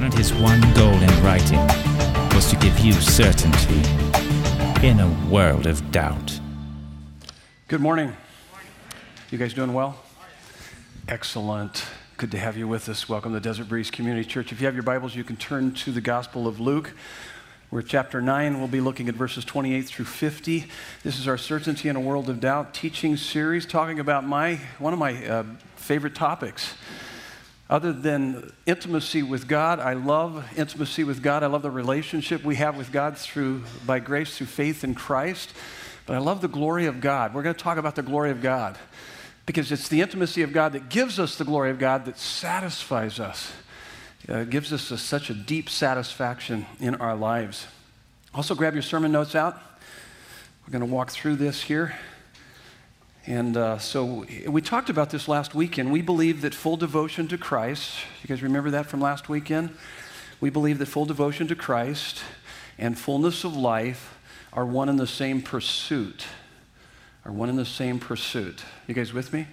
and his one goal in writing was to give you certainty in a world of doubt. Good morning. You guys doing well? Excellent. Good to have you with us. Welcome to Desert Breeze Community Church. If you have your Bibles, you can turn to the Gospel of Luke. We're chapter 9. We'll be looking at verses 28 through 50. This is our Certainty in a World of Doubt teaching series, talking about my, one of my uh, favorite topics. Other than intimacy with God, I love intimacy with God. I love the relationship we have with God through, by grace through faith in Christ. But I love the glory of God. We're going to talk about the glory of God because it's the intimacy of God that gives us the glory of God that satisfies us. Uh, gives us a, such a deep satisfaction in our lives. Also, grab your sermon notes out. We're going to walk through this here. And uh, so we talked about this last weekend. We believe that full devotion to Christ, you guys remember that from last weekend? We believe that full devotion to Christ and fullness of life are one and the same pursuit. Are one and the same pursuit. You guys with me?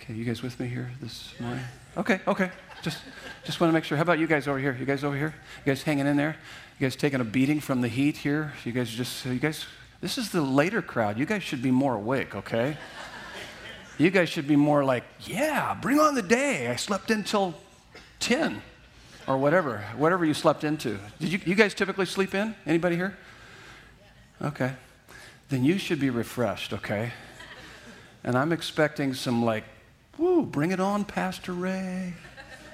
Okay, you guys with me here this morning? Okay, okay. Just, just want to make sure. How about you guys over here? You guys over here? You guys hanging in there? You guys taking a beating from the heat here? You guys just, you guys this is the later crowd. You guys should be more awake, okay? You guys should be more like, yeah, bring on the day. I slept until 10 or whatever, whatever you slept into. Did you, you guys typically sleep in? Anybody here? Okay. Then you should be refreshed, okay? And I'm expecting some like, woo, bring it on, Pastor Ray.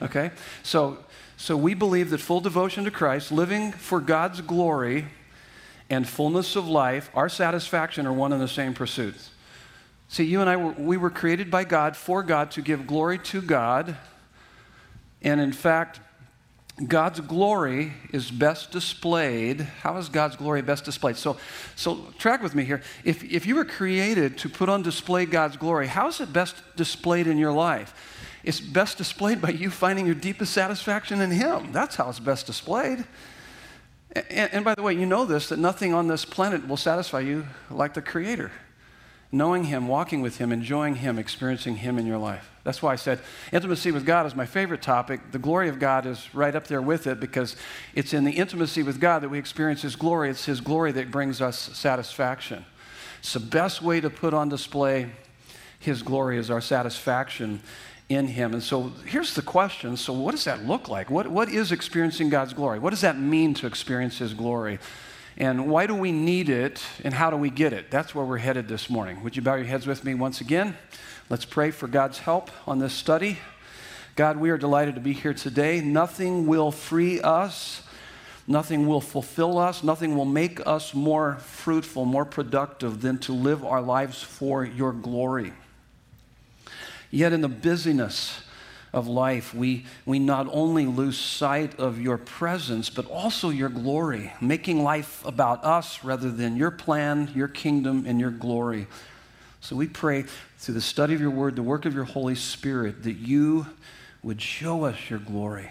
Okay? So, so we believe that full devotion to Christ, living for God's glory, and fullness of life, our satisfaction are one and the same pursuits. See, you and I, were, we were created by God for God to give glory to God. And in fact, God's glory is best displayed. How is God's glory best displayed? So, so track with me here. If, if you were created to put on display God's glory, how is it best displayed in your life? It's best displayed by you finding your deepest satisfaction in Him. That's how it's best displayed. And, and, by the way, you know this that nothing on this planet will satisfy you like the Creator. Knowing Him, walking with Him, enjoying Him, experiencing Him in your life. That's why I said intimacy with God is my favorite topic. The glory of God is right up there with it because it's in the intimacy with God that we experience His glory. It's His glory that brings us satisfaction. It's the best way to put on display His glory is our satisfaction in him. And so here's the question so, what does that look like? What, what is experiencing God's glory? What does that mean to experience his glory? And why do we need it and how do we get it? That's where we're headed this morning. Would you bow your heads with me once again? Let's pray for God's help on this study. God, we are delighted to be here today. Nothing will free us. Nothing will fulfill us. Nothing will make us more fruitful, more productive than to live our lives for your glory. Yet, in the busyness of life, we, we not only lose sight of your presence, but also your glory, making life about us rather than your plan, your kingdom, and your glory. So we pray through the study of your word, the work of your Holy Spirit, that you would show us your glory.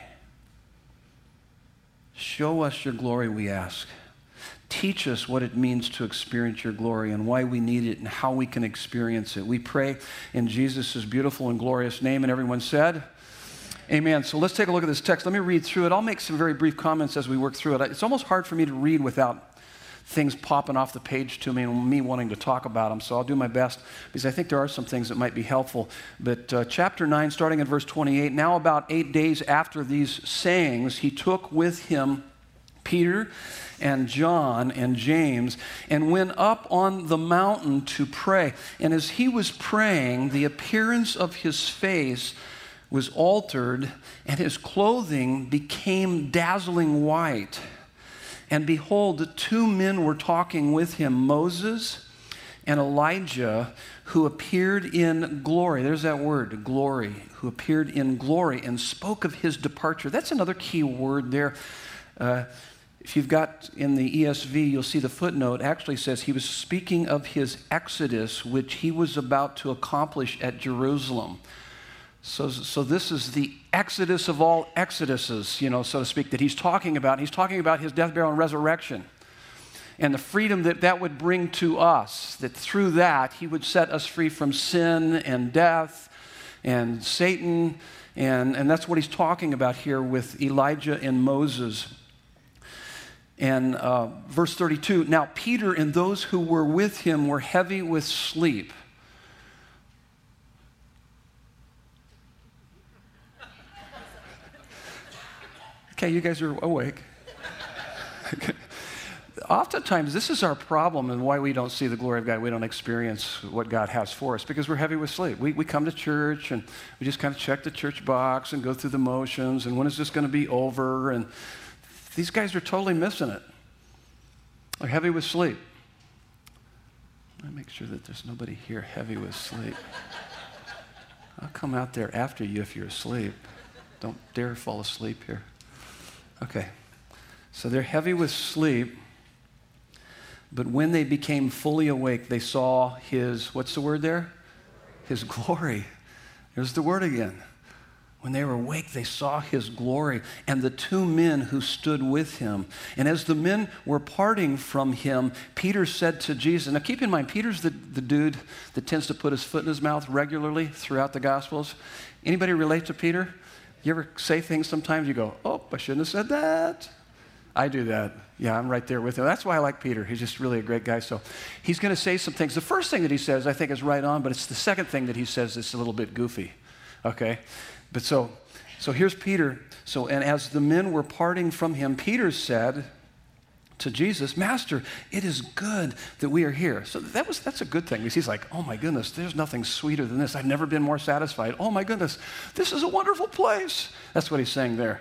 Show us your glory, we ask. Teach us what it means to experience your glory and why we need it and how we can experience it. We pray in Jesus' beautiful and glorious name. And everyone said, Amen. So let's take a look at this text. Let me read through it. I'll make some very brief comments as we work through it. It's almost hard for me to read without things popping off the page to me and me wanting to talk about them. So I'll do my best because I think there are some things that might be helpful. But uh, chapter 9, starting at verse 28, now about eight days after these sayings, he took with him Peter and John and James and went up on the mountain to pray. And as he was praying, the appearance of his face was altered, and his clothing became dazzling white. And behold, two men were talking with him Moses and Elijah, who appeared in glory. There's that word, glory, who appeared in glory and spoke of his departure. That's another key word there. Uh, if you've got in the ESV, you'll see the footnote actually says he was speaking of his exodus, which he was about to accomplish at Jerusalem. So, so this is the exodus of all exoduses, you know, so to speak, that he's talking about. He's talking about his death, burial, and resurrection and the freedom that that would bring to us, that through that he would set us free from sin and death and Satan And, and that's what he's talking about here with Elijah and Moses. And uh, verse 32 Now Peter and those who were with him were heavy with sleep. Okay, you guys are awake. Oftentimes, this is our problem and why we don't see the glory of God. We don't experience what God has for us because we're heavy with sleep. We, we come to church and we just kind of check the church box and go through the motions and when is this going to be over? And these guys are totally missing it. They're heavy with sleep. Let me make sure that there's nobody here heavy with sleep. I'll come out there after you if you're asleep. Don't dare fall asleep here. Okay. So they're heavy with sleep, but when they became fully awake, they saw his, what's the word there? His glory. There's the word again. When they were awake, they saw his glory and the two men who stood with him. And as the men were parting from him, Peter said to Jesus, now keep in mind, Peter's the, the dude that tends to put his foot in his mouth regularly throughout the Gospels. Anybody relate to Peter? You ever say things sometimes you go, oh, I shouldn't have said that? I do that. Yeah, I'm right there with him. That's why I like Peter. He's just really a great guy. So he's going to say some things. The first thing that he says, I think, is right on, but it's the second thing that he says that's a little bit goofy. Okay? But so, so here's Peter. So, and as the men were parting from him, Peter said, to Jesus, Master, it is good that we are here. So that was, that's a good thing because he's like, oh my goodness, there's nothing sweeter than this. I've never been more satisfied. Oh my goodness, this is a wonderful place. That's what he's saying there.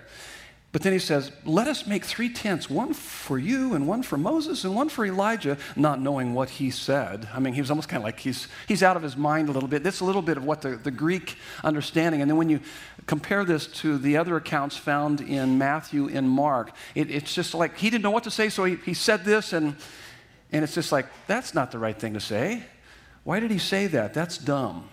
But then he says, Let us make three tents, one for you, and one for Moses, and one for Elijah, not knowing what he said. I mean, he was almost kind of like he's, he's out of his mind a little bit. That's a little bit of what the, the Greek understanding. And then when you compare this to the other accounts found in Matthew and Mark, it, it's just like he didn't know what to say, so he, he said this, and, and it's just like, that's not the right thing to say. Why did he say that? That's dumb.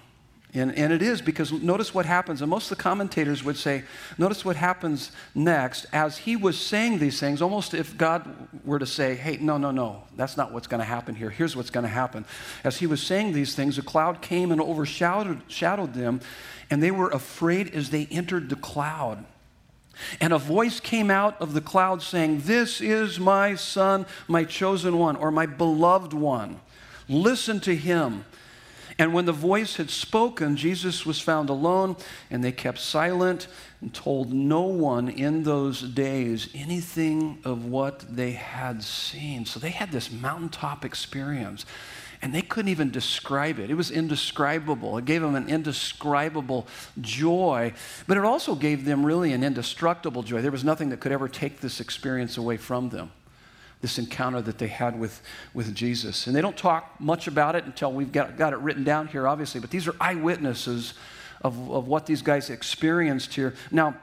And, and it is because notice what happens. And most of the commentators would say, notice what happens next. As he was saying these things, almost if God were to say, hey, no, no, no, that's not what's going to happen here. Here's what's going to happen. As he was saying these things, a cloud came and overshadowed shadowed them, and they were afraid as they entered the cloud. And a voice came out of the cloud saying, This is my son, my chosen one, or my beloved one. Listen to him. And when the voice had spoken, Jesus was found alone, and they kept silent and told no one in those days anything of what they had seen. So they had this mountaintop experience, and they couldn't even describe it. It was indescribable. It gave them an indescribable joy, but it also gave them really an indestructible joy. There was nothing that could ever take this experience away from them this encounter that they had with, with Jesus. And they don't talk much about it until we've got, got it written down here, obviously, but these are eyewitnesses of, of what these guys experienced here. Now,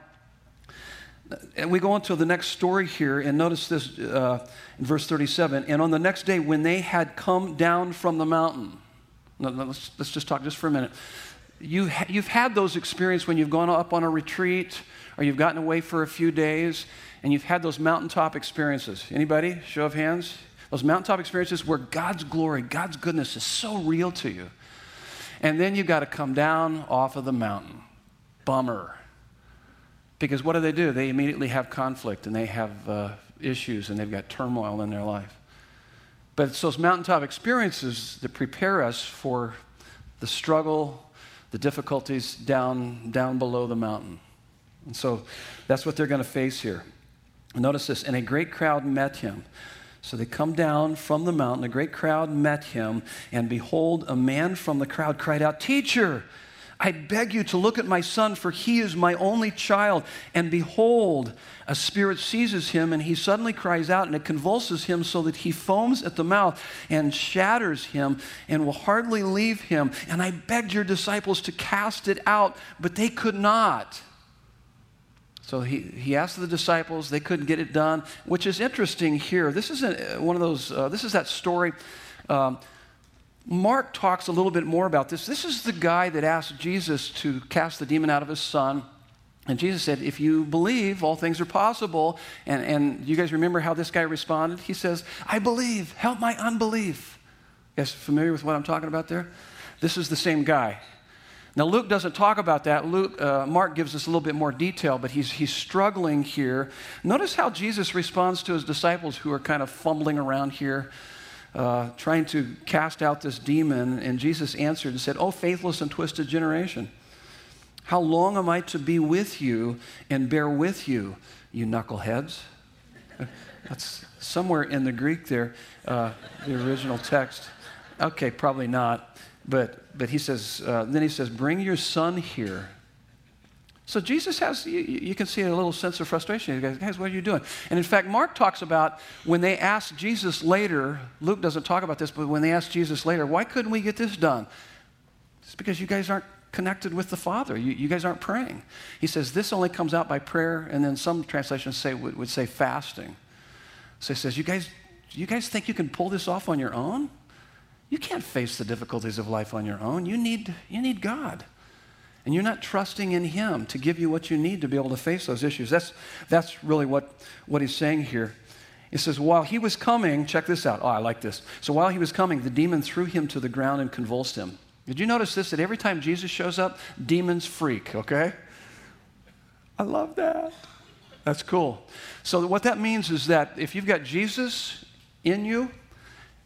and we go on to the next story here, and notice this uh, in verse 37. And on the next day, when they had come down from the mountain, let's, let's just talk just for a minute. You ha- you've had those experiences when you've gone up on a retreat or you've gotten away for a few days and you've had those mountaintop experiences. Anybody? Show of hands. Those mountaintop experiences where God's glory, God's goodness is so real to you. And then you've got to come down off of the mountain. Bummer. Because what do they do? They immediately have conflict and they have uh, issues and they've got turmoil in their life. But it's those mountaintop experiences that prepare us for the struggle, the difficulties down, down below the mountain. And so that's what they're going to face here. Notice this, and a great crowd met him. So they come down from the mountain, a great crowd met him, and behold, a man from the crowd cried out, Teacher, I beg you to look at my son, for he is my only child. And behold, a spirit seizes him, and he suddenly cries out, and it convulses him so that he foams at the mouth and shatters him and will hardly leave him. And I begged your disciples to cast it out, but they could not. So he, he asked the disciples, they couldn't get it done, which is interesting here. This is a, one of those, uh, this is that story. Um, Mark talks a little bit more about this. This is the guy that asked Jesus to cast the demon out of his son. And Jesus said, If you believe, all things are possible. And, and you guys remember how this guy responded? He says, I believe, help my unbelief. You guys familiar with what I'm talking about there? This is the same guy. Now, Luke doesn't talk about that. Luke, uh, Mark gives us a little bit more detail, but he's, he's struggling here. Notice how Jesus responds to his disciples who are kind of fumbling around here, uh, trying to cast out this demon. And Jesus answered and said, Oh, faithless and twisted generation, how long am I to be with you and bear with you, you knuckleheads? That's somewhere in the Greek there, uh, the original text. Okay, probably not. But, but he says, uh, then he says, bring your son here. So Jesus has, you, you, can see a little sense of frustration. He goes, guys, what are you doing? And in fact, Mark talks about when they asked Jesus later, Luke doesn't talk about this, but when they asked Jesus later, why couldn't we get this done? It's because you guys aren't connected with the Father. You, you guys aren't praying. He says this only comes out by prayer, and then some translations say would, would say fasting. So he says, you guys, you guys think you can pull this off on your own? You can't face the difficulties of life on your own. You need, you need God. And you're not trusting in Him to give you what you need to be able to face those issues. That's, that's really what, what he's saying here. He says, while he was coming, check this out. Oh, I like this. So while he was coming, the demon threw him to the ground and convulsed him. Did you notice this? That every time Jesus shows up, demons freak, okay? I love that. That's cool. So, what that means is that if you've got Jesus in you,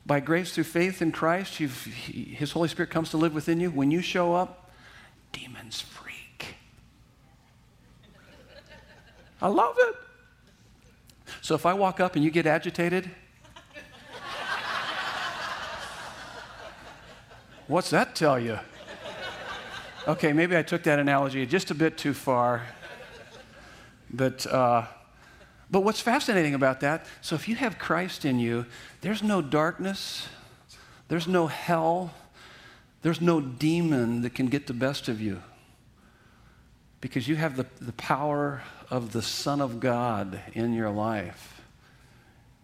by grace through faith in Christ, His Holy Spirit comes to live within you. When you show up, demons freak. I love it. So if I walk up and you get agitated, what's that tell you? Okay, maybe I took that analogy just a bit too far. But uh, but what's fascinating about that, so if you have Christ in you, there's no darkness, there's no hell, there's no demon that can get the best of you. Because you have the, the power of the Son of God in your life.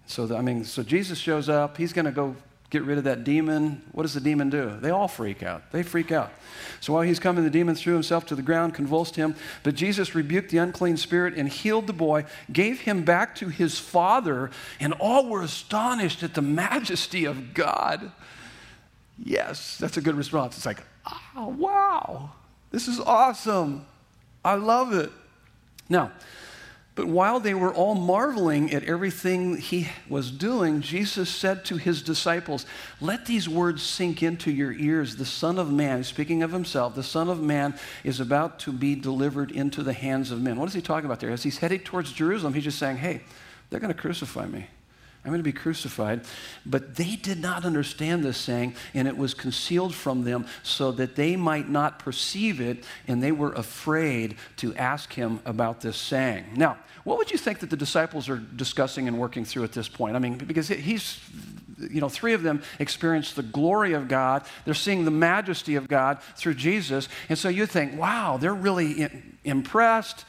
So, I mean, so Jesus shows up, he's going to go get rid of that demon. What does the demon do? They all freak out. They freak out. So while he's coming, the demon threw himself to the ground, convulsed him. But Jesus rebuked the unclean spirit and healed the boy, gave him back to his father, and all were astonished at the majesty of God. Yes, that's a good response. It's like, oh, wow, this is awesome. I love it. Now, but while they were all marveling at everything he was doing, Jesus said to his disciples, Let these words sink into your ears. The Son of Man, speaking of himself, the Son of Man is about to be delivered into the hands of men. What is he talking about there? As he's headed towards Jerusalem, he's just saying, Hey, they're going to crucify me. I'm going to be crucified. But they did not understand this saying, and it was concealed from them so that they might not perceive it, and they were afraid to ask him about this saying. Now, what would you think that the disciples are discussing and working through at this point? I mean, because he's, you know, three of them experienced the glory of God. They're seeing the majesty of God through Jesus. And so you think, wow, they're really impressed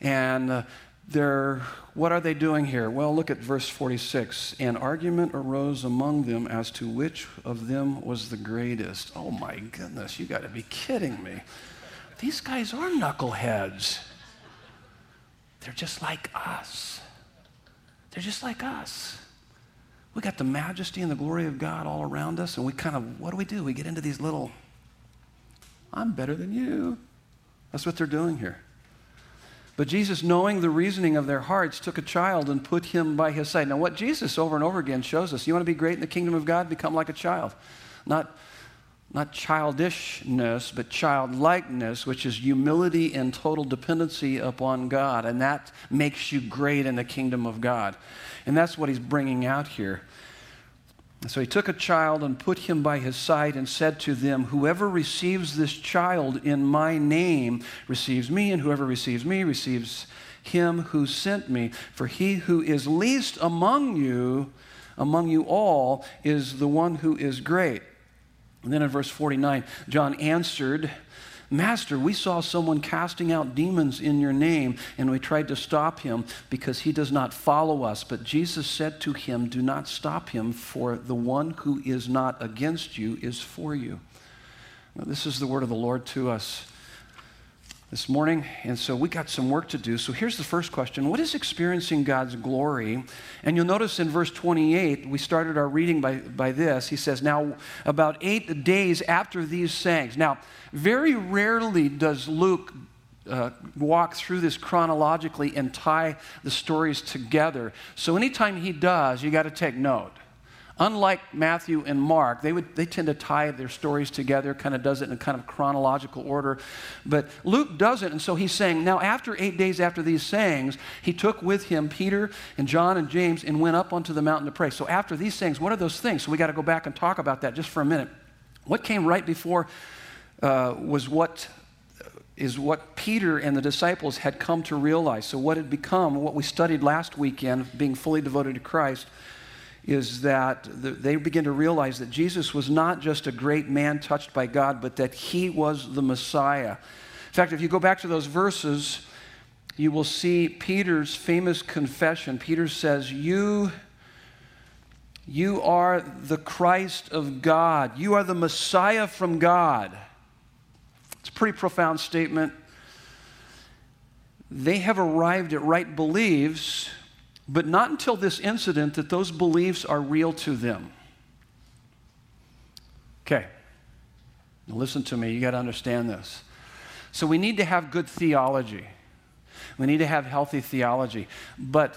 and uh, they're, what are they doing here? Well, look at verse 46. An argument arose among them as to which of them was the greatest. Oh my goodness, you got to be kidding me. These guys are knuckleheads. They're just like us. They're just like us. We got the majesty and the glory of God all around us, and we kind of, what do we do? We get into these little, I'm better than you. That's what they're doing here. But Jesus, knowing the reasoning of their hearts, took a child and put him by his side. Now, what Jesus over and over again shows us you want to be great in the kingdom of God? Become like a child. Not, not childishness, but childlikeness, which is humility and total dependency upon God. And that makes you great in the kingdom of God. And that's what he's bringing out here. So he took a child and put him by his side and said to them, Whoever receives this child in my name receives me, and whoever receives me receives him who sent me. For he who is least among you, among you all, is the one who is great. And then in verse 49, John answered, Master, we saw someone casting out demons in your name, and we tried to stop him because he does not follow us. But Jesus said to him, Do not stop him, for the one who is not against you is for you. Now, this is the word of the Lord to us. This morning. And so we got some work to do. So here's the first question What is experiencing God's glory? And you'll notice in verse 28, we started our reading by, by this. He says, Now, about eight days after these sayings. Now, very rarely does Luke uh, walk through this chronologically and tie the stories together. So anytime he does, you got to take note. Unlike Matthew and Mark, they, would, they tend to tie their stories together, kind of does it in a kind of chronological order. But Luke doesn't, and so he's saying, Now, after eight days after these sayings, he took with him Peter and John and James and went up onto the mountain to pray. So, after these things, what are those things? So, we got to go back and talk about that just for a minute. What came right before uh, was what is what Peter and the disciples had come to realize. So, what had become, what we studied last weekend, being fully devoted to Christ is that they begin to realize that Jesus was not just a great man touched by God, but that he was the Messiah. In fact, if you go back to those verses, you will see Peter's famous confession. Peter says, You, you are the Christ of God, you are the Messiah from God. It's a pretty profound statement. They have arrived at right beliefs but not until this incident that those beliefs are real to them. Okay, now listen to me, you got to understand this. So we need to have good theology. We need to have healthy theology. But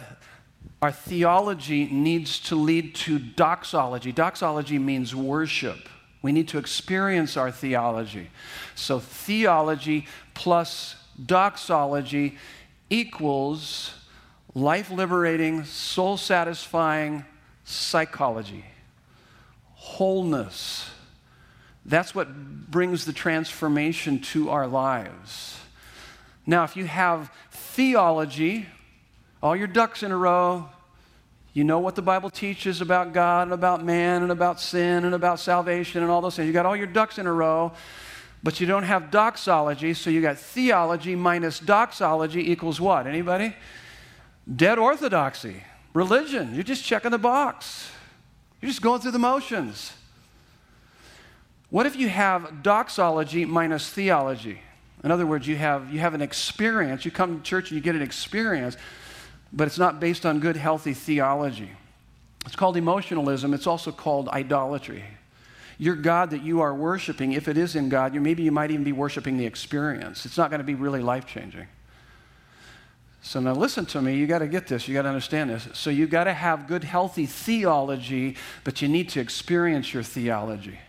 our theology needs to lead to doxology. Doxology means worship. We need to experience our theology. So theology plus doxology equals life liberating, soul satisfying psychology, wholeness. That's what brings the transformation to our lives. Now, if you have theology, all your ducks in a row, you know what the Bible teaches about God and about man and about sin and about salvation and all those things. You got all your ducks in a row, but you don't have doxology, so you got theology minus doxology equals what? Anybody? Dead orthodoxy, religion. You're just checking the box, you're just going through the motions. What if you have doxology minus theology? In other words, you have, you have an experience. You come to church and you get an experience, but it's not based on good, healthy theology. It's called emotionalism. It's also called idolatry. Your God that you are worshiping, if it is in God, you, maybe you might even be worshiping the experience. It's not going to be really life changing. So now listen to me, you got to get this, you got to understand this. So you got to have good, healthy theology, but you need to experience your theology.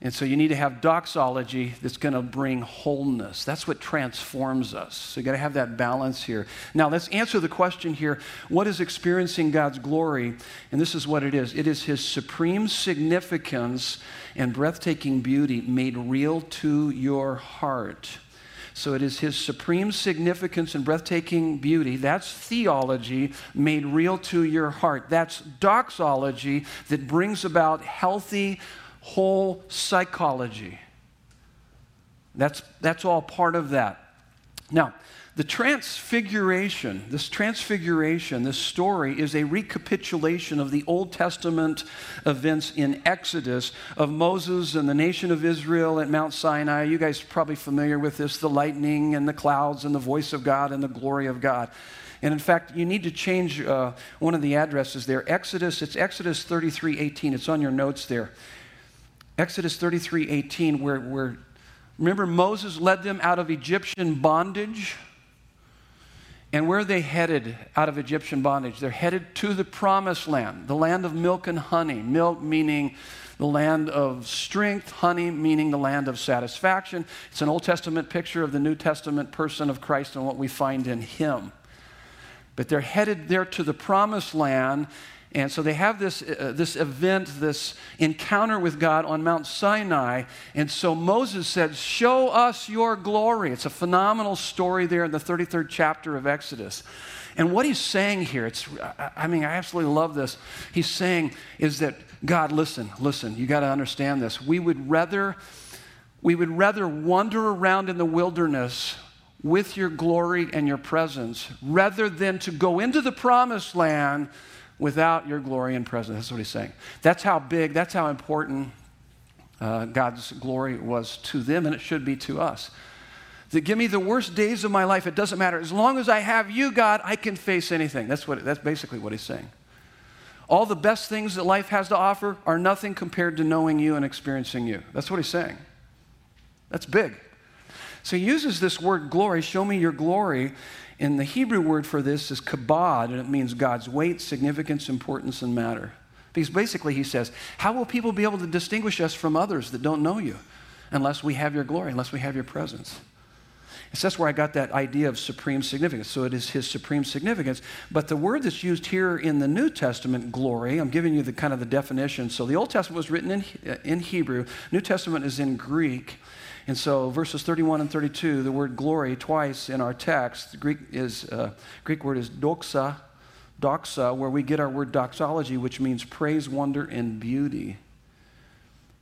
And so you need to have doxology that's going to bring wholeness. That's what transforms us. So you got to have that balance here. Now let's answer the question here what is experiencing God's glory? And this is what it is it is His supreme significance and breathtaking beauty made real to your heart. So it is his supreme significance and breathtaking beauty. That's theology made real to your heart. That's doxology that brings about healthy, whole psychology. That's, that's all part of that. Now, the transfiguration, this transfiguration, this story is a recapitulation of the Old Testament events in Exodus of Moses and the nation of Israel at Mount Sinai. You guys are probably familiar with this the lightning and the clouds and the voice of God and the glory of God. And in fact, you need to change uh, one of the addresses there. Exodus, it's Exodus 33 18. It's on your notes there. Exodus 33 18, where, where remember Moses led them out of Egyptian bondage. And where are they headed out of Egyptian bondage? They're headed to the promised land, the land of milk and honey. Milk meaning the land of strength, honey meaning the land of satisfaction. It's an Old Testament picture of the New Testament person of Christ and what we find in him. But they're headed there to the promised land, and so they have this, uh, this event, this encounter with God on Mount Sinai. And so Moses said, Show us your glory. It's a phenomenal story there in the 33rd chapter of Exodus. And what he's saying here, it's, I mean, I absolutely love this. He's saying is that, God, listen, listen, you got to understand this. We would rather, we would rather wander around in the wilderness with your glory and your presence rather than to go into the promised land without your glory and presence. That's what he's saying. That's how big, that's how important uh, God's glory was to them, and it should be to us. That give me the worst days of my life, it doesn't matter. As long as I have you, God, I can face anything. That's, what, that's basically what he's saying. All the best things that life has to offer are nothing compared to knowing you and experiencing you. That's what he's saying. That's big. So he uses this word glory, show me your glory. And the Hebrew word for this is kabod, and it means God's weight, significance, importance, and matter. Because basically he says, How will people be able to distinguish us from others that don't know you unless we have your glory, unless we have your presence? So that's where I got that idea of supreme significance. So it is his supreme significance. But the word that's used here in the New Testament, glory, I'm giving you the kind of the definition. So the Old Testament was written in, uh, in Hebrew, New Testament is in Greek. And so verses 31 and 32, the word glory twice in our text, the Greek is uh, Greek word is doxa, doxa, where we get our word doxology, which means praise, wonder, and beauty.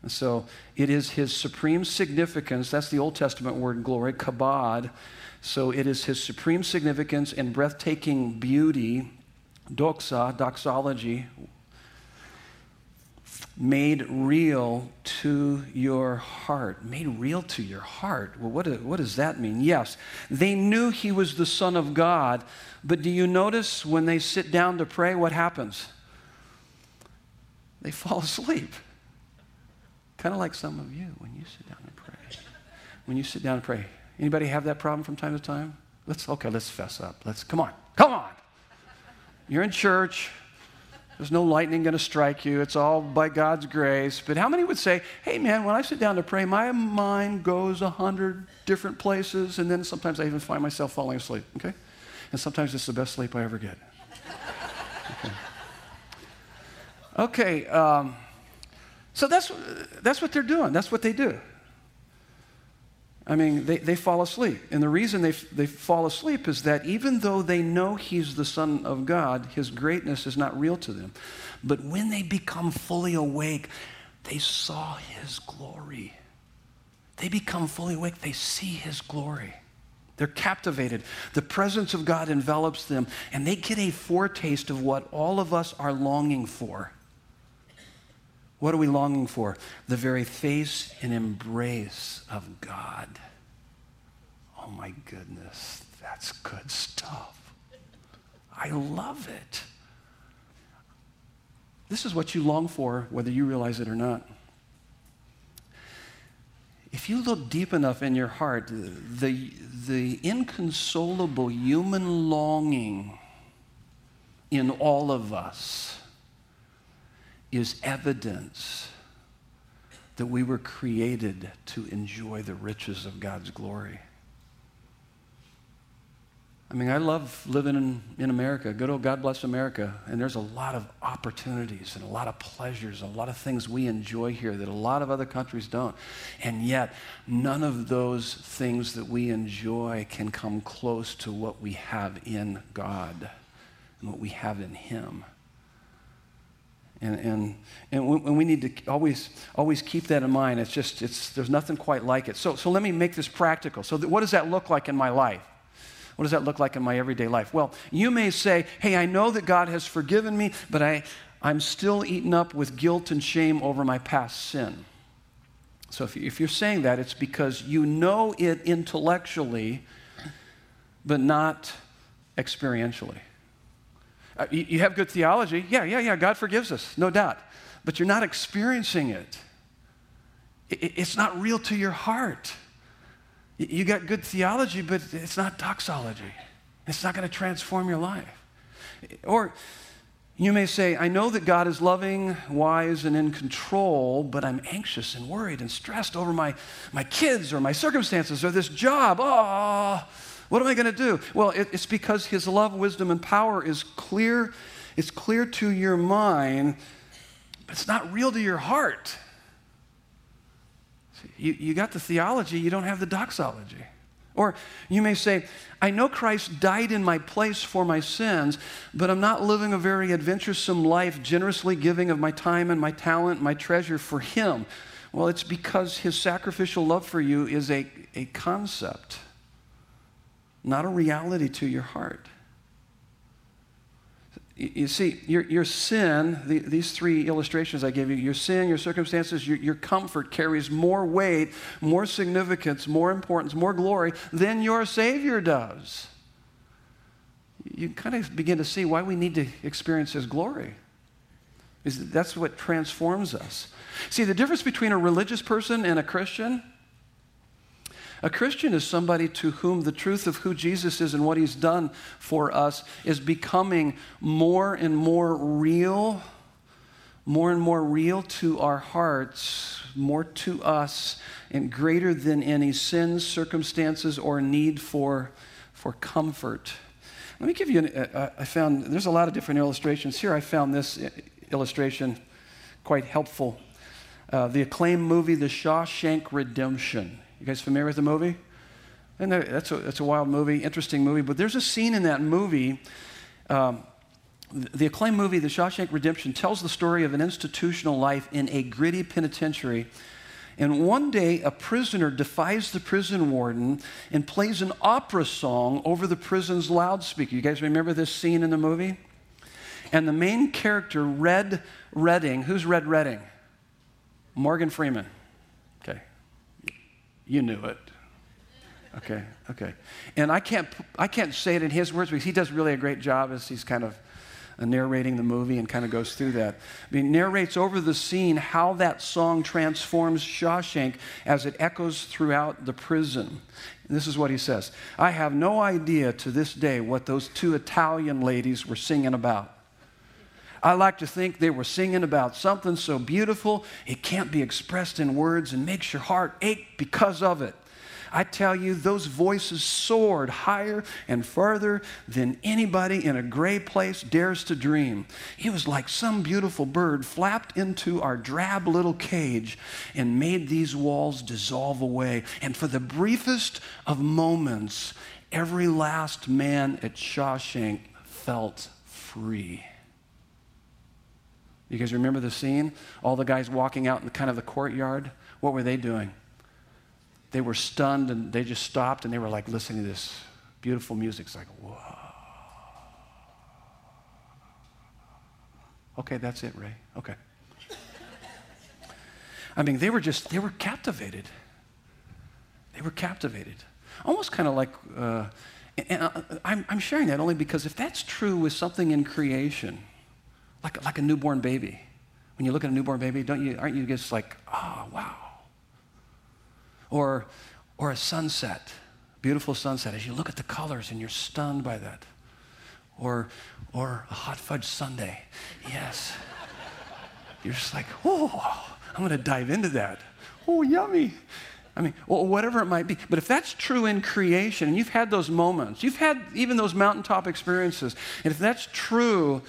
And so it is his supreme significance. That's the Old Testament word glory, kabod. So it is his supreme significance and breathtaking beauty, doxa, doxology, made real to your heart. Made real to your heart. Well, what, what does that mean? Yes, they knew he was the Son of God, but do you notice when they sit down to pray, what happens? They fall asleep. Kind of like some of you when you sit down and pray. When you sit down and pray. Anybody have that problem from time to time? Let's okay, let's fess up. Let's come on. Come on. You're in church. There's no lightning going to strike you. It's all by God's grace. But how many would say, hey, man, when I sit down to pray, my mind goes a hundred different places, and then sometimes I even find myself falling asleep, okay? And sometimes it's the best sleep I ever get. Okay. Okay. Um, so that's, that's what they're doing. That's what they do. I mean, they, they fall asleep. And the reason they, they fall asleep is that even though they know he's the Son of God, his greatness is not real to them. But when they become fully awake, they saw his glory. They become fully awake, they see his glory. They're captivated. The presence of God envelops them, and they get a foretaste of what all of us are longing for. What are we longing for? The very face and embrace of God. Oh my goodness, that's good stuff. I love it. This is what you long for, whether you realize it or not. If you look deep enough in your heart, the, the inconsolable human longing in all of us is evidence that we were created to enjoy the riches of God's glory. I mean, I love living in, in America. Good old God bless America. And there's a lot of opportunities and a lot of pleasures, a lot of things we enjoy here that a lot of other countries don't. And yet, none of those things that we enjoy can come close to what we have in God and what we have in Him. And, and, and we need to always, always keep that in mind. It's just, it's, there's nothing quite like it. So, so let me make this practical. So, what does that look like in my life? What does that look like in my everyday life? Well, you may say, hey, I know that God has forgiven me, but I, I'm still eaten up with guilt and shame over my past sin. So, if, if you're saying that, it's because you know it intellectually, but not experientially. Uh, you, have good theology. Yeah, yeah, yeah, God forgives us, no doubt. But you're not experiencing it. it it's not real to your heart. You got good theology, but it's not doxology. It's not going to transform your life. Or you may say, I know that God is loving, wise, and in control, but I'm anxious and worried and stressed over my, my kids or my circumstances or this job. Oh, what am I going to do? Well, it, it's because his love, wisdom, and power is clear. It's clear to your mind, but it's not real to your heart. You, you got the theology, you don't have the doxology. Or you may say, I know Christ died in my place for my sins, but I'm not living a very adventuresome life, generously giving of my time and my talent, my treasure for Him. Well, it's because His sacrificial love for you is a, a concept not a reality to your heart. you see, your, your sin, the, these three illustrations I gave you, your sin, your circumstances, your, your comfort carries more weight, more significance, more importance, more glory than your Savior does. You kind of begin to see why we need to experience His glory. Is that's what transforms us. See, the difference between a religious person and a Christian a Christian is somebody to whom the truth of who Jesus is and what he's done for us is becoming more and more real, more and more real to our hearts, more to us, and greater than any sins, circumstances, or need for, for comfort. Let me give you, an, uh, I found, there's a lot of different illustrations. Here I found this illustration quite helpful. Uh, the acclaimed movie, The Shawshank Redemption. You guys familiar with the movie? And that's a, that's a wild movie, interesting movie. But there's a scene in that movie. Um, the acclaimed movie, The Shawshank Redemption, tells the story of an institutional life in a gritty penitentiary. And one day, a prisoner defies the prison warden and plays an opera song over the prison's loudspeaker. You guys remember this scene in the movie? And the main character, Red Redding, who's Red Redding? Morgan Freeman. You knew it. Okay, okay. And I can't, I can't say it in his words because he does really a great job as he's kind of uh, narrating the movie and kind of goes through that. Mean, narrates over the scene how that song transforms Shawshank as it echoes throughout the prison. And this is what he says I have no idea to this day what those two Italian ladies were singing about. I like to think they were singing about something so beautiful it can't be expressed in words and makes your heart ache because of it. I tell you, those voices soared higher and further than anybody in a gray place dares to dream. It was like some beautiful bird flapped into our drab little cage and made these walls dissolve away. And for the briefest of moments, every last man at Shawshank felt free. You guys remember the scene? All the guys walking out in the, kind of the courtyard. What were they doing? They were stunned and they just stopped and they were like listening to this beautiful music. It's like, whoa. Okay, that's it, Ray. Okay. I mean, they were just, they were captivated. They were captivated. Almost kind of like, uh, and uh, I'm, I'm sharing that only because if that's true with something in creation, like, like a newborn baby. When you look at a newborn baby, don't you, aren't you just like, oh, wow? Or, or a sunset, beautiful sunset, as you look at the colors and you're stunned by that. Or, or a hot fudge sundae. Yes. You're just like, oh, I'm going to dive into that. Oh, yummy. I mean, whatever it might be. But if that's true in creation, and you've had those moments, you've had even those mountaintop experiences, and if that's true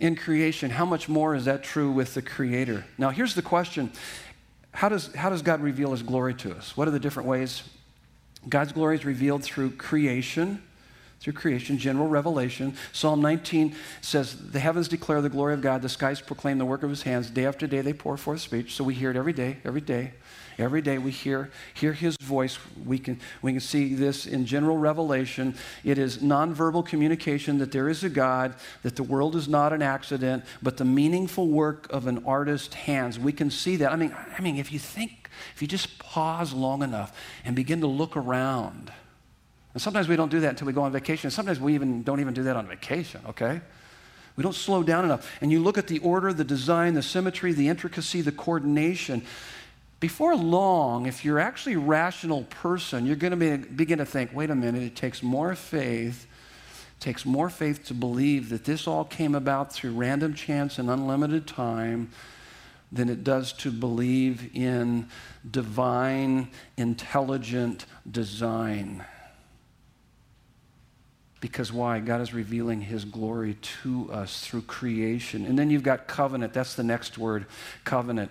in creation, how much more is that true with the Creator? Now, here's the question How does, how does God reveal His glory to us? What are the different ways? God's glory is revealed through creation, through creation, general revelation. Psalm 19 says, The heavens declare the glory of God, the skies proclaim the work of his hands. Day after day they pour forth speech. So we hear it every day, every day. Every day we hear, hear his voice. We can, we can see this in general revelation. It is nonverbal communication that there is a God, that the world is not an accident, but the meaningful work of an artist's hands. We can see that. I mean, I mean, if you think, if you just pause long enough and begin to look around, and sometimes we don't do that until we go on vacation. Sometimes we even don't even do that on vacation, okay? We don't slow down enough. And you look at the order, the design, the symmetry, the intricacy, the coordination before long, if you're actually a rational person, you're going to be, begin to think, wait a minute, it takes more faith, it takes more faith to believe that this all came about through random chance and unlimited time than it does to believe in divine, intelligent design. Because why? God is revealing his glory to us through creation. And then you've got covenant. That's the next word covenant.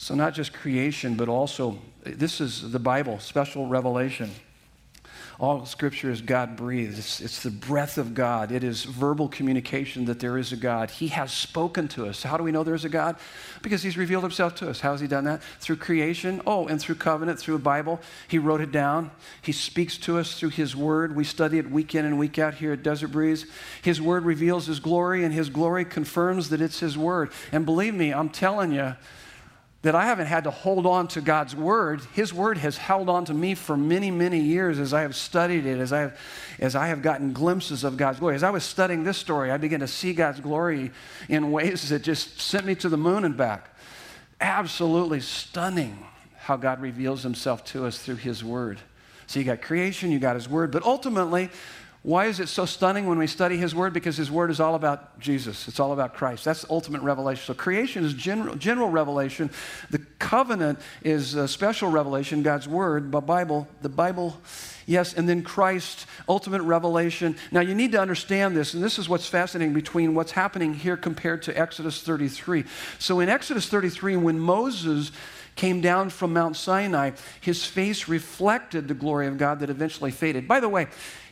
So, not just creation, but also, this is the Bible, special revelation. All scripture is God breathed. It's, it's, the breath of God. It is verbal communication that there is a God. He has spoken to us. How do we know there's a God? Because He's revealed Himself to us. How has He done that? Through creation. Oh, and through covenant, through a Bible. He wrote it down. He speaks to us through His Word. We study it week in and week out here at Desert Breeze. His Word reveals His glory, and His glory confirms that it's His Word. And believe me, I'm telling you, that I haven't had to hold on to God's word. His word has held on to me for many, many years as I have studied it, as I have, as I have gotten glimpses of God's glory. As I was studying this story, I began to see God's glory in ways that just sent me to the moon and back. Absolutely stunning how God reveals himself to us through his word. So you got creation, you got his word, but ultimately, why is it so stunning when we study His Word? Because His Word is all about Jesus. It's all about Christ. That's ultimate revelation. So creation is general, general revelation. The covenant is special revelation, God's Word, the Bible, the Bible, yes, and then Christ, ultimate revelation. Now you need to understand this, and this is what's fascinating between what's happening here compared to Exodus 33. So in Exodus 33, when Moses came down from Mount Sinai, his face reflected the glory of God that eventually faded. By the way,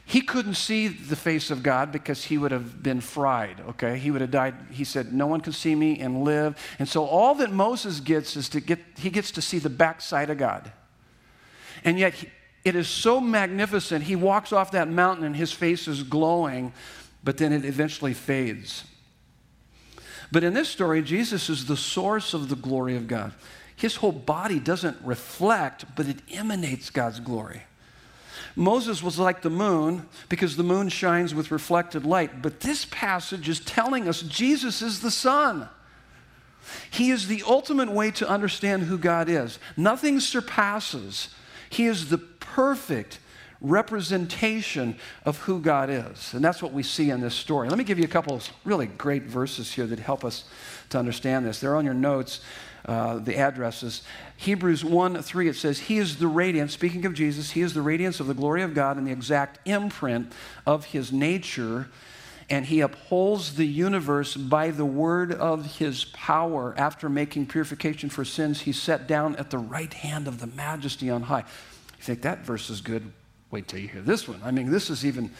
he couldn't see the face of God because he would have been fried, okay? He would have died. He said, No one can see me and live. And so all that Moses gets is to get, he gets to see the backside of God. And yet, he, it is so magnificent. He walks off that mountain and his face is glowing, but then it eventually fades. But in this story, Jesus is the source of the glory of God. His whole body doesn't reflect, but it emanates God's glory. Moses was like the moon because the moon shines with reflected light. But this passage is telling us Jesus is the sun. He is the ultimate way to understand who God is. Nothing surpasses. He is the perfect representation of who God is. And that's what we see in this story. Let me give you a couple really great verses here that help us to understand this. They're on your notes. Uh, the addresses. Hebrews 1 3, it says, He is the radiance, speaking of Jesus, He is the radiance of the glory of God and the exact imprint of His nature. And He upholds the universe by the word of His power. After making purification for sins, He sat down at the right hand of the majesty on high. You think that verse is good? Wait till you hear this one. I mean, this is even.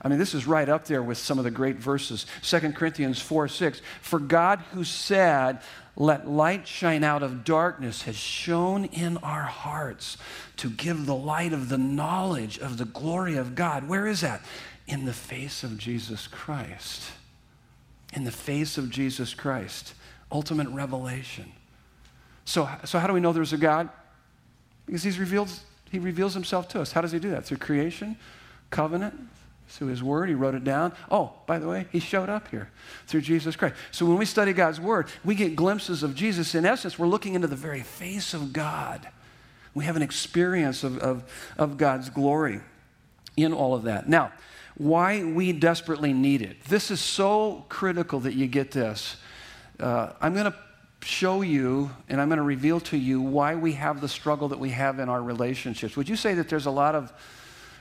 I mean, this is right up there with some of the great verses. 2 Corinthians 4 6. For God, who said, let light shine out of darkness has shone in our hearts to give the light of the knowledge of the glory of God. Where is that? In the face of Jesus Christ. In the face of Jesus Christ. Ultimate revelation. So, so how do we know there's a God? Because he's revealed, he reveals himself to us. How does he do that? Through creation, covenant, through his word. He wrote it down. Oh, by the way, he showed up here through Jesus Christ. So when we study God's word, we get glimpses of Jesus. In essence, we're looking into the very face of God. We have an experience of, of, of God's glory in all of that. Now, why we desperately need it. This is so critical that you get this. Uh, I'm going to show you and I'm going to reveal to you why we have the struggle that we have in our relationships. Would you say that there's a lot of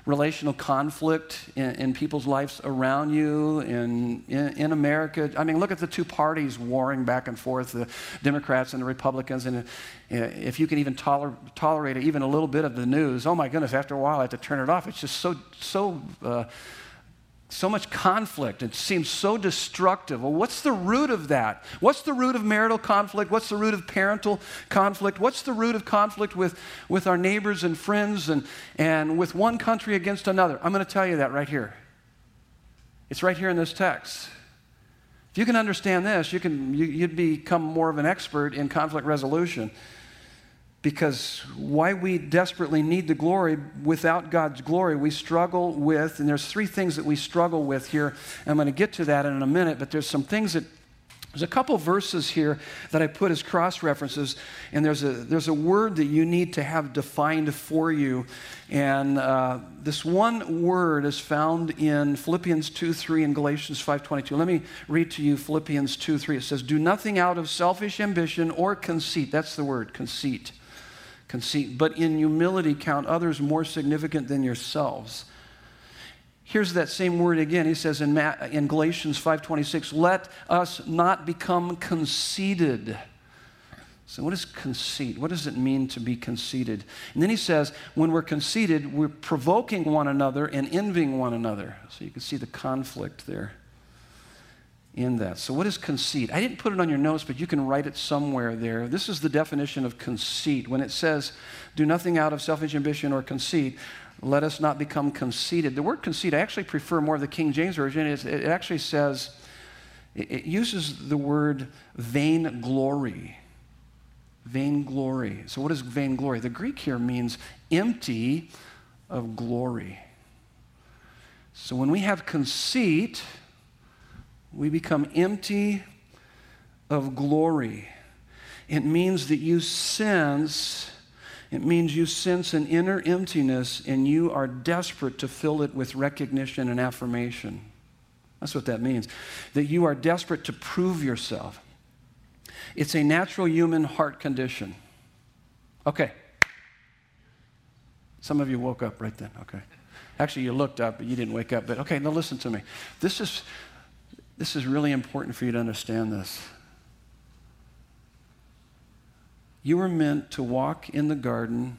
relational conflict in, in people's lives around you, in, in, in, America. I mean, look at the two parties warring back and forth, the Democrats and the Republicans. And if you can even toler- tolerate even a little bit of the news, oh my goodness, after a while I have to turn it off. It's just so, so. Uh, so much conflict. It seems so destructive. Well, what's the root of that? What's the root of marital conflict? What's the root of parental conflict? What's the root of conflict with, with our neighbors and friends and, and with one country against another? I'm going to tell you that right here. It's right here in this text. If you can understand this, you can, you, you'd become more of an expert in conflict resolution because why we desperately need the glory without God's glory, we struggle with, and there's three things that we struggle with here. I'm going to get to that in a minute, but there's some things that there's a couple verses here that I put as cross references, and there's a, there's a word that you need to have defined for you. And uh, this one word is found in Philippians 2 3 and Galatians 5 22. Let me read to you Philippians 2 3. It says, Do nothing out of selfish ambition or conceit. That's the word, conceit conceit, but in humility count others more significant than yourselves. Here's that same word again. He says in, Ma- in Galatians 5:26, "Let us not become conceited." So, what is conceit? What does it mean to be conceited? And then he says, when we're conceited, we're provoking one another and envying one another. So, you can see the conflict there in that. So, what is conceit? I didn't put it on your notes, but you can write it somewhere there. This is the definition of conceit. When it says, do nothing out of selfish ambition or conceit, let us not become conceited. The word conceit, I actually prefer more the King James Version. It actually says, it uses the word vainglory vainglory. So, what is vainglory? The Greek here means empty of glory. So, when we have conceit, we become empty of glory. It means that you sense, it means you sense an inner emptiness and you are desperate to fill it with recognition and affirmation. That's what that means. That you are desperate to prove yourself. It's a natural human heart condition. Okay. Some of you woke up right then. Okay. Actually, you looked up, but you didn't wake up. But okay, now listen to me. This is, this is really important for you to understand this. You were meant to walk in the garden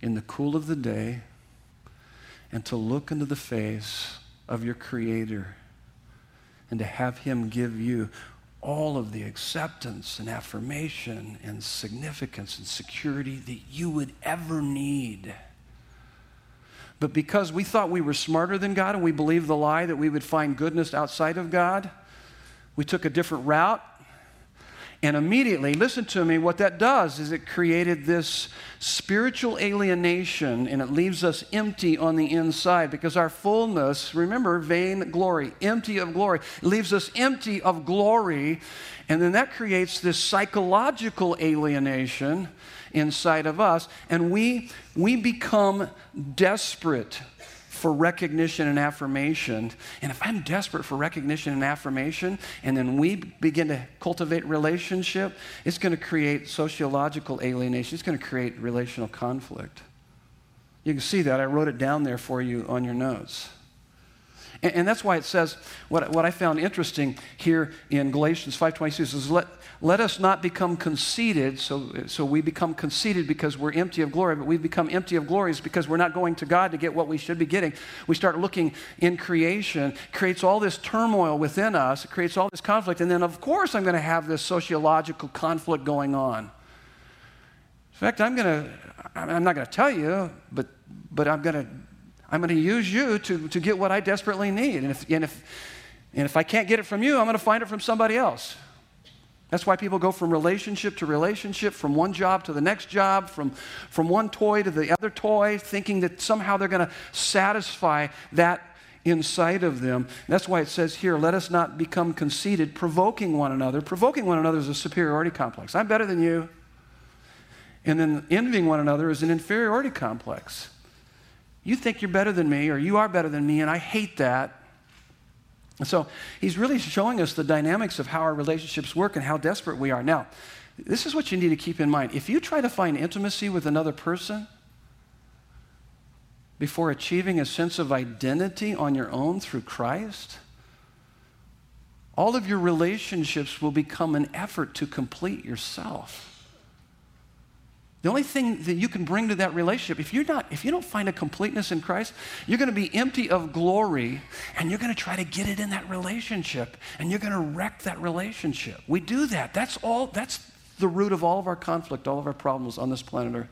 in the cool of the day and to look into the face of your Creator and to have Him give you all of the acceptance and affirmation and significance and security that you would ever need. But because we thought we were smarter than God and we believed the lie that we would find goodness outside of God, we took a different route and immediately, listen to me, what that does is it created this spiritual alienation and it leaves us empty on the inside because our fullness, remember, vain glory, empty of glory, leaves us empty of glory. And then that creates this psychological alienation inside of us. And we, we become desperate for recognition and affirmation. And if I'm desperate for recognition and affirmation, and then we begin to cultivate relationship, it's going to create sociological alienation. It's going to create relational conflict. You can see that. I wrote it down there for you on your notes. And, that's why it says, what, what I found interesting here in Galatians 5.26 is let, let us not become conceited, so, so we become conceited because we're empty of glory, but we've become empty of glory is because we're not going to God to get what we should be getting. We start looking in creation, creates all this turmoil within us, it creates all this conflict, and then of course I'm going to have this sociological conflict going on. In fact, I'm going to, I'm not going to tell you, but, but I'm going to, I'm going to use you to, to get what I desperately need. And if, and, if, and if I can't get it from you, I'm going to find it from somebody else. That's why people go from relationship to relationship, from one job to the next job, from, from one toy to the other toy, thinking that somehow they're going to satisfy that inside of them. That's why it says here, let us not become conceited, provoking one another. Provoking one another is a superiority complex. I'm better than you. And then envying one another is an inferiority complex. You think you're better than me, or you are better than me, and I hate that. And so he's really showing us the dynamics of how our relationships work and how desperate we are. Now, this is what you need to keep in mind. If you try to find intimacy with another person before achieving a sense of identity on your own through Christ, all of your relationships will become an effort to complete yourself. The only thing that you can bring to that relationship, if you're not, if you don't find a completeness in Christ, you're going to be empty of glory and you're going to try to get it in that relationship and you're going to wreck that relationship. We do that. That's all, that's the root of all of our conflict, all of our problems on this planet Earth.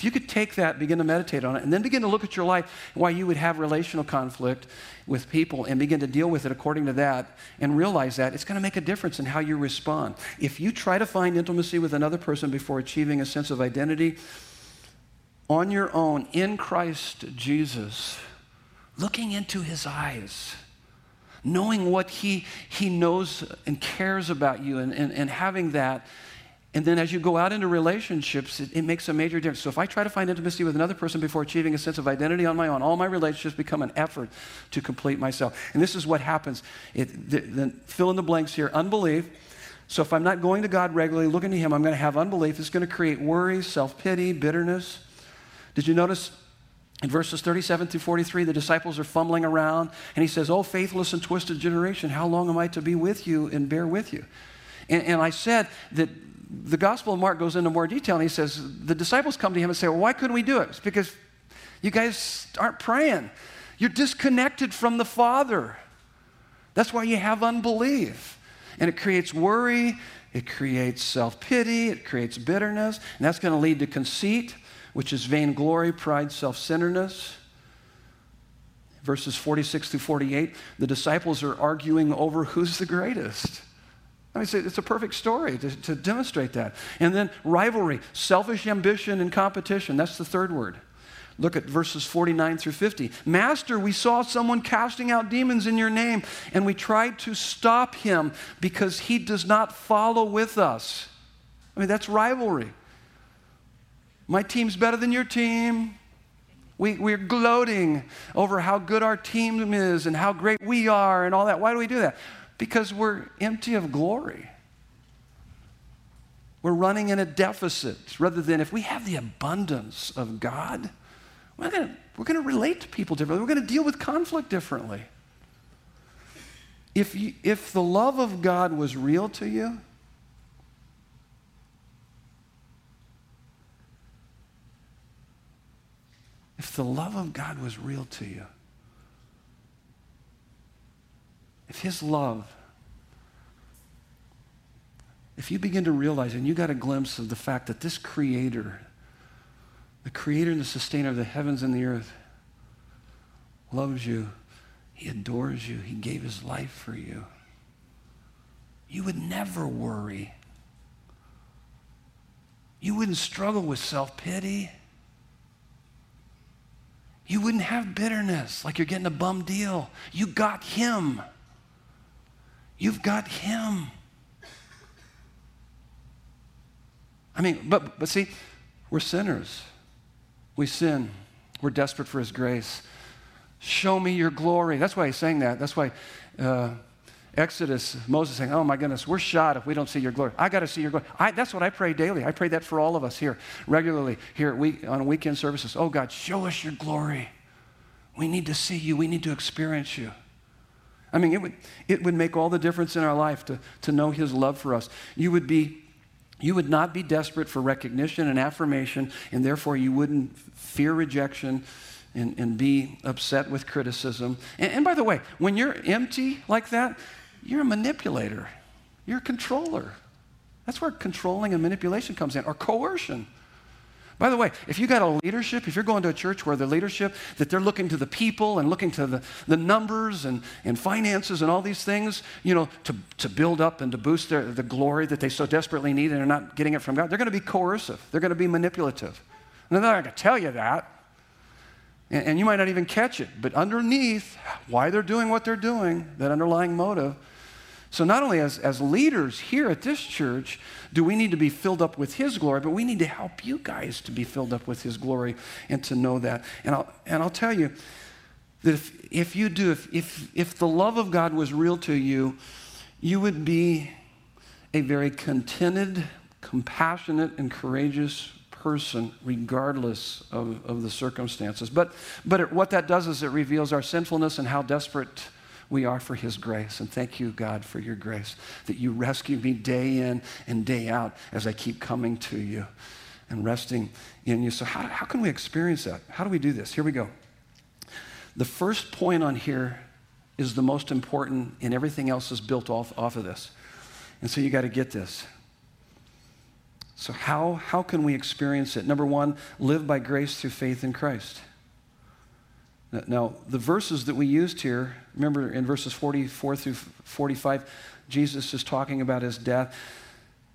If you could take that, begin to meditate on it, and then begin to look at your life, why you would have relational conflict with people, and begin to deal with it according to that, and realize that it's going to make a difference in how you respond. If you try to find intimacy with another person before achieving a sense of identity on your own in Christ Jesus, looking into his eyes, knowing what he, he knows and cares about you, and, and, and having that and then as you go out into relationships, it, it, makes a major difference. So if I try to find intimacy with another person before achieving a sense of identity on my own, all my relationships become an effort to complete myself. And this is what happens. It, the, the, fill in the blanks here unbelief. So if I'm not going to God regularly, looking to Him, I'm going to have unbelief. It's going to create worry, self pity, bitterness. Did you notice in verses 37 through 43, the disciples are fumbling around, and He says, Oh, faithless and twisted generation, how long am I to be with you and bear with you? And, and I said that the Gospel of Mark goes into more detail and he says, the disciples come to him and say, Well, why couldn't we do it? It's because you guys aren't praying. You're disconnected from the Father. That's why you have unbelief. And it creates worry, it creates self pity, it creates bitterness, and that's going to lead to conceit, which is vainglory, pride, self centeredness. Verses 46 through 48, the disciples are arguing over who's the greatest. I mean, it's a perfect story to, to demonstrate that. And then rivalry, selfish ambition, and competition. That's the third word. Look at verses 49 through 50. Master, we saw someone casting out demons in your name, and we tried to stop him because he does not follow with us. I mean, that's rivalry. My team's better than your team. We, we're gloating over how good our team is and how great we are and all that. Why do we do that? Because we're empty of glory. We're running in a deficit rather than if we have the abundance of God we're going we're to relate to people differently. We're going to deal with conflict differently. If, you, if the love of God was real to you, if the love of God was real to you, if His love, if you begin to realize and you got a glimpse of the fact that this Creator, the creator and the sustainer of the heavens and the earth, loves you. He adores you. He gave his life for you. You would never worry. You wouldn't struggle with self pity. You wouldn't have bitterness like you're getting a bum deal. You got him. You've got him. I mean, but, but see, we're sinners. We sin. We're desperate for His grace. Show me your glory. That's why he's saying that. That's why uh, Exodus, Moses saying, Oh my goodness, we're shot if we don't see your glory. I got to see your glory. I, that's what I pray daily. I pray that for all of us here, regularly, here week, on weekend services. Oh God, show us your glory. We need to see you, we need to experience you. I mean, it would, it would make all the difference in our life to, to know his love for us. You would be you would not be desperate for recognition and affirmation, and therefore you wouldn't fear rejection and, and be upset with criticism. And, and by the way, when you're empty like that, you're a manipulator, you're a controller. That's where controlling and manipulation comes in, or coercion. By the way, if you got a leadership, if you're going to a church where the leadership, that they're looking to the people and looking to the, the numbers and, and finances and all these things, you know, to, to build up and to boost their, the glory that they so desperately need and they're not getting it from God, they're going to be coercive. They're going to be manipulative. And they're not going to tell you that. And, and you might not even catch it. But underneath, why they're doing what they're doing, that underlying motive, so, not only as, as leaders here at this church do we need to be filled up with His glory, but we need to help you guys to be filled up with His glory and to know that. And I'll, and I'll tell you that if, if you do, if, if, if the love of God was real to you, you would be a very contented, compassionate, and courageous person, regardless of, of the circumstances. But, but it, what that does is it reveals our sinfulness and how desperate we are for His grace. And thank you, God, for your grace that you rescue me day in and day out as I keep coming to you and resting in you. So, how, how can we experience that? How do we do this? Here we go. The first point on here is the most important, and everything else is built off, off of this. And so you got to get this. So, how, how can we experience it? Number one, live by grace through faith in Christ. Now, the verses that we used here, remember in verses 44 through 45, Jesus is talking about his death.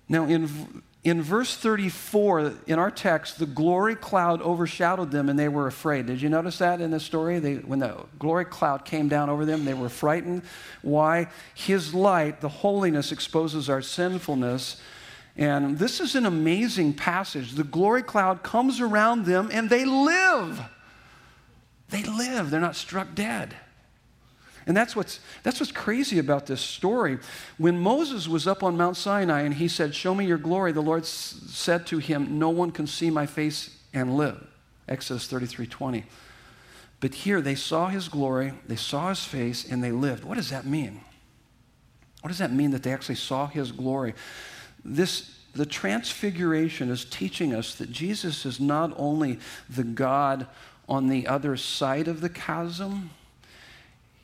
Now, in, in verse 34, in our text, the glory cloud overshadowed them and they were afraid. Did you notice that in the story? They, when the glory cloud came down over them, they were frightened. Why? His light, the holiness, exposes our sinfulness. And this is an amazing passage. The glory cloud comes around them and they live. They live, they're not struck dead. And that's what's, that's what's crazy about this story. When Moses was up on Mount Sinai and he said, Show me your glory, the Lord s- said to him, No one can see my face and live. Exodus 33 20. But here they saw his glory, they saw his face, and they lived. What does that mean? What does that mean that they actually saw his glory? This the transfiguration is teaching us that Jesus is not only the God on the other side of the chasm,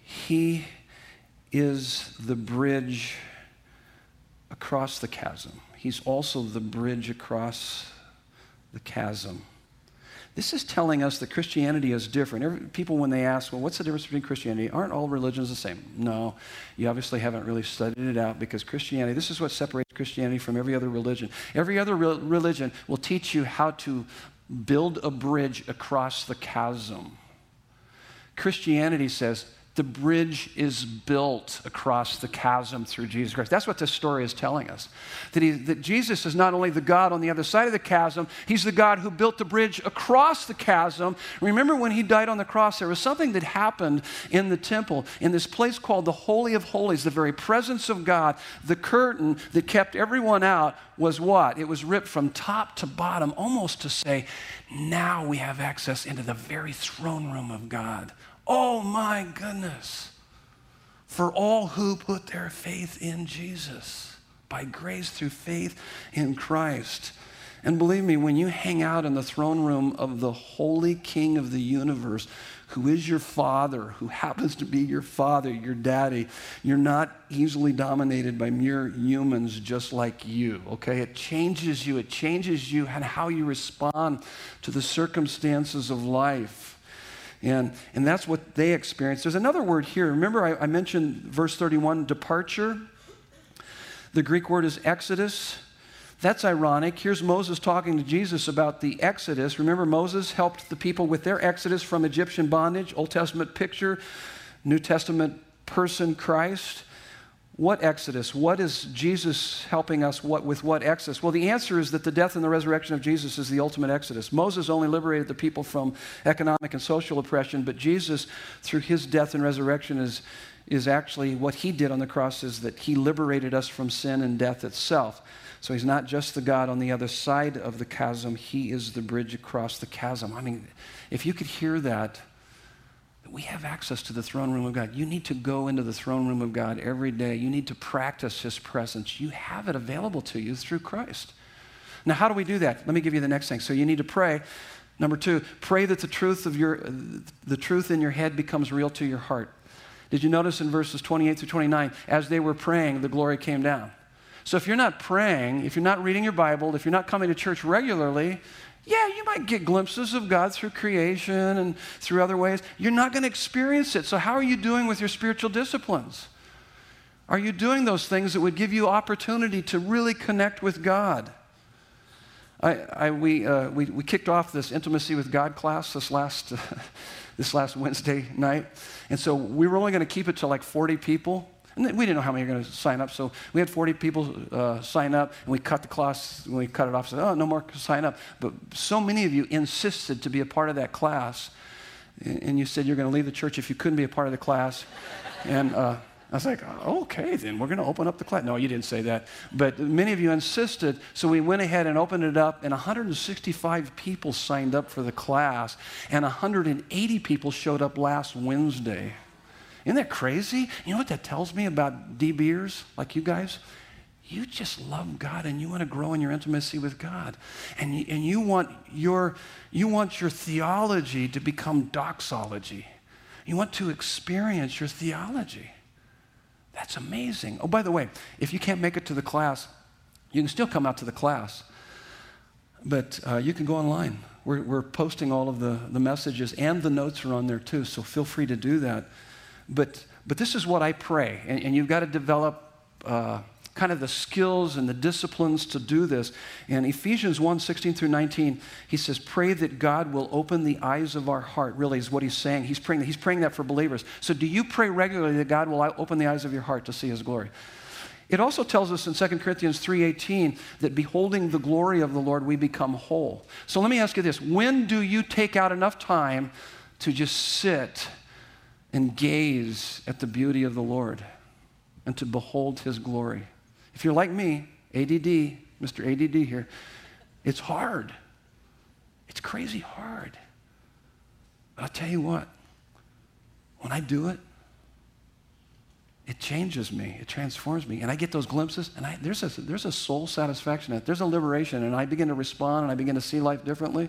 he is the bridge across the chasm. He's also the bridge across the chasm. This is telling us that Christianity is different. Every, people, when they ask, well, what's the difference between Christianity? Aren't all religions the same? No, you obviously haven't really studied it out because Christianity, this is what separates Christianity from every other religion. Every other re- religion will teach you how to build a bridge across the chasm. Christianity says, the bridge is built across the chasm through Jesus Christ. That's what this story is telling us. That, he, that Jesus is not only the God on the other side of the chasm, he's the God who built the bridge across the chasm. Remember when he died on the cross, there was something that happened in the temple, in this place called the Holy of Holies, the very presence of God. The curtain that kept everyone out was what? It was ripped from top to bottom, almost to say, now we have access into the very throne room of God Oh my goodness. For all who put their faith in Jesus by grace through faith in Christ. And believe me, when you hang out in the throne room of the holy King of the universe, who is your father, who happens to be your father, your daddy, you're not easily dominated by mere humans just like you, okay? It changes you, it changes you and how you respond to the circumstances of life. And, and that's what they experienced. There's another word here. Remember, I, I mentioned verse 31 departure. The Greek word is exodus. That's ironic. Here's Moses talking to Jesus about the Exodus. Remember, Moses helped the people with their Exodus from Egyptian bondage, Old Testament picture, New Testament person, Christ. What exodus? What is Jesus helping us what, with what exodus? Well, the answer is that the death and the resurrection of Jesus is the ultimate exodus. Moses only liberated the people from economic and social oppression, but Jesus, through his death and resurrection, is, is actually what he did on the cross is that he liberated us from sin and death itself. So he's not just the God on the other side of the chasm, he is the bridge across the chasm. I mean, if you could hear that, we have access to the throne room of God. You need to go into the throne room of God every day. You need to practice His presence. You have it available to you through Christ. Now, how do we do that? Let me give you the next thing. So, you need to pray. Number two, pray that the truth of your the truth in your head becomes real to your heart. Did you notice in verses 28 through 29, as they were praying, the glory came down? So if you're not praying, if you're not reading your Bible, if you're not coming to church regularly, yeah, you might get glimpses of God through creation and through other ways. You're not going to experience it. So, how are you doing with your spiritual disciplines? Are you doing those things that would give you opportunity to really connect with God? I, I, we, uh, we, we kicked off this intimacy with God class this last, uh, this last Wednesday night. And so we were only going to keep it to like 40 people. And we didn't know how many were going to sign up, so we had 40 people uh, sign up, and we cut the class, when we cut it off, said, oh, no more sign up. But so many of you insisted to be a part of that class, and you said you're going to leave the church if you couldn't be a part of the class. and uh, I was like, okay, then we're going to open up the class. No, you didn't say that. But many of you insisted, so we went ahead and opened it up, and 165 people signed up for the class, and 180 people showed up last Wednesday. Isn't that crazy? You know what that tells me about DBers like you guys? You just love God and you want to grow in your intimacy with God. And you, and you, want, your, you want your theology to become doxology. You want to experience your theology. That's amazing. Oh, by the way, if you can't make it to the class, you can still come out to the class. But uh, you can go online. We're, we're posting all of the, the messages, and the notes are on there too, so feel free to do that. But, but this is what I pray. And, and you've got to develop uh, kind of the skills and the disciplines to do this. In Ephesians 1 16 through 19, he says, Pray that God will open the eyes of our heart, really, is what he's saying. He's praying, that he's praying that for believers. So, do you pray regularly that God will open the eyes of your heart to see his glory? It also tells us in 2 Corinthians 3:18 that beholding the glory of the Lord we become whole. So let me ask you this, when do you take out enough time to just sit and gaze at the beauty of the Lord and to behold his glory. If you're like me, ADD, Mr. ADD here, it's hard. It's crazy hard. But I'll tell you what, when I do it, it changes me, it transforms me. And I get those glimpses, and I, there's, a, there's a soul satisfaction, there's a liberation, and I begin to respond and I begin to see life differently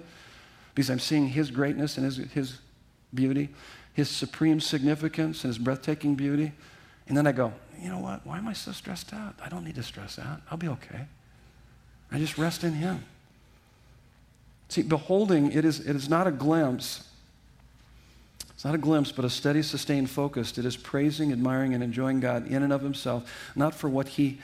because I'm seeing His greatness and His, his beauty, His supreme significance and His breathtaking beauty. And then I go, you know what? Why am I so stressed out? I don't need to stress out. I'll be okay. I just rest in Him. See, beholding, it is, it is not a glimpse. It's not a glimpse, but a steady, sustained focus. It is praising, admiring, and enjoying God in and of Himself, not for what He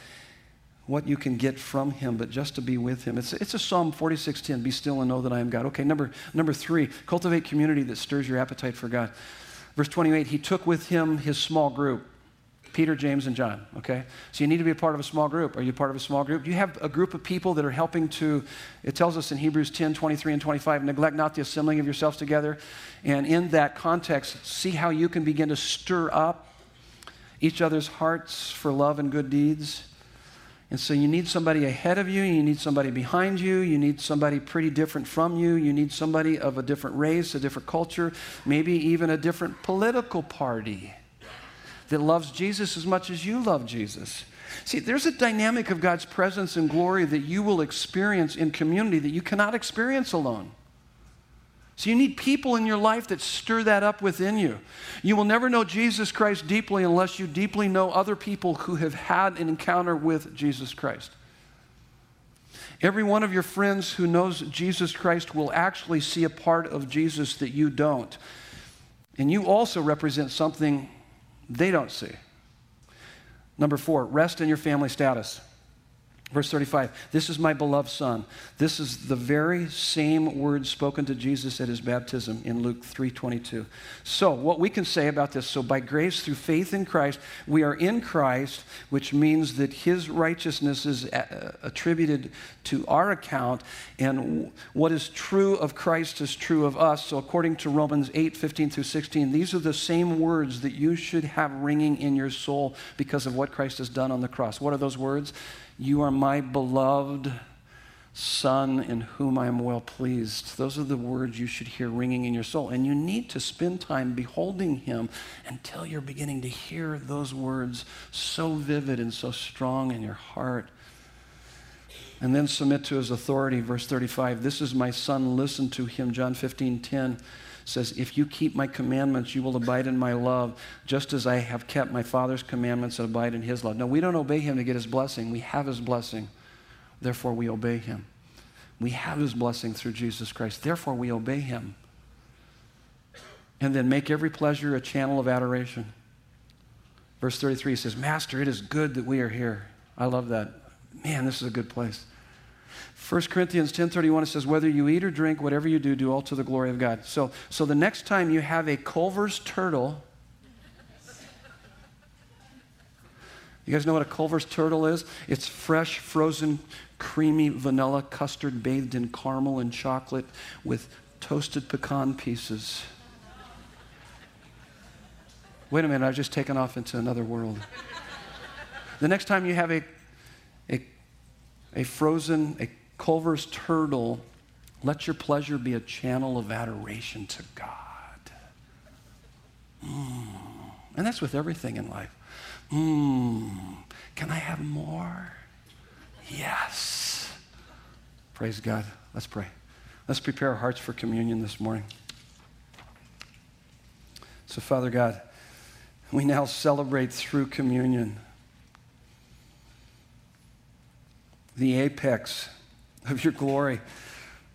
what you can get from him, but just to be with him. It's, it's a Psalm 46:10, be still and know that I am God. Okay, number, number three, cultivate community that stirs your appetite for God. Verse 28, he took with him his small group. Peter, James, and John, okay? So you need to be a part of a small group. Are you part of a small group? Do You have a group of people that are helping to, it tells us in Hebrews 10, 23, and 25, neglect not the assembling of yourselves together. And in that context, see how you can begin to stir up each other's hearts for love and good deeds. And so you need somebody ahead of you, you need somebody behind you, you need somebody pretty different from you, you need somebody of a different race, a different culture, maybe even a different political party that loves Jesus as much as you love Jesus. See, there's a dynamic of God's presence and glory that you will experience in community that you cannot experience alone. So you need people in your life that stir that up within you. You will never know Jesus Christ deeply unless you deeply know other people who have had an encounter with Jesus Christ. Every one of your friends who knows Jesus Christ will actually see a part of Jesus that you don't. And you also represent something they don't see. Number four, rest in your family status. Verse 35, this is my beloved son. This is the very same word spoken to Jesus at his baptism in Luke 3:22. So, what we can say about this, so by grace through faith in Christ, we are in Christ, which means that his righteousness is uh, uh, attributed to our account and what is true of Christ is true of us. So, according to Romans 8:15 through 16, these are the same words that you should have ringing in your soul because of what Christ has done on the cross. What are those words? You are my beloved Son in whom I am well pleased. Those are the words you should hear ringing in your soul. And you need to spend time beholding Him until you're beginning to hear those words so vivid and so strong in your heart. And then submit to His authority. Verse 35 This is my Son, listen to Him. John 15 10 says, If you keep my commandments, you will abide in my love, just as I have kept my Father's commandments and abide in his love. No, we don't obey him to get his blessing. We have his blessing. Therefore, we obey him. We have his blessing through Jesus Christ. Therefore, we obey him. And then make every pleasure a channel of adoration. Verse 33 says, Master, it is good that we are here. I love that. Man, this is a good place. 1 Corinthians 10:31 it says whether you eat or drink whatever you do do all to the glory of God. So so the next time you have a Culver's turtle You guys know what a Culver's turtle is? It's fresh frozen creamy vanilla custard bathed in caramel and chocolate with toasted pecan pieces. Wait a minute, I've just taken off into another world. the next time you have a, a, a frozen, a Culver's turtle, let your pleasure be a channel of adoration to God. Mm. And that's with everything in life. Mm. Can I have more? Yes. Praise God. Let's pray. Let's prepare our hearts for communion this morning. So, Father God, we now celebrate through communion the apex of your glory,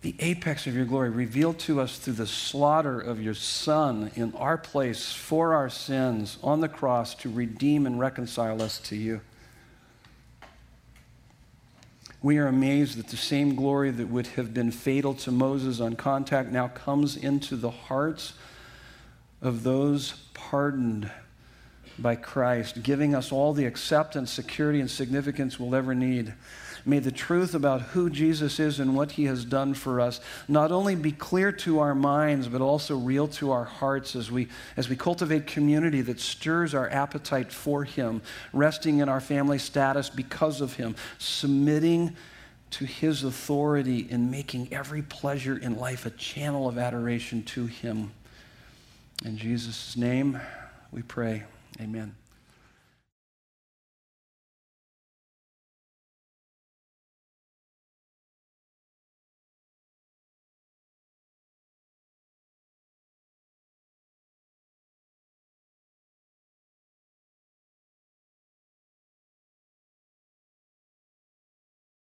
the apex of your glory, revealed to us through the slaughter of your Son in our place for our sins on the cross to redeem and reconcile us to you. We are amazed that the same glory that would have been fatal to Moses on contact now comes into the hearts of those pardoned by Christ, giving us all the acceptance, security, and significance we'll ever need. May the truth about who Jesus is and what he has done for us not only be clear to our minds, but also real to our hearts as we, as we cultivate community that stirs our appetite for him, resting in our family status because of him, submitting to his authority and making every pleasure in life a channel of adoration to him. In Jesus' name we pray. Amen.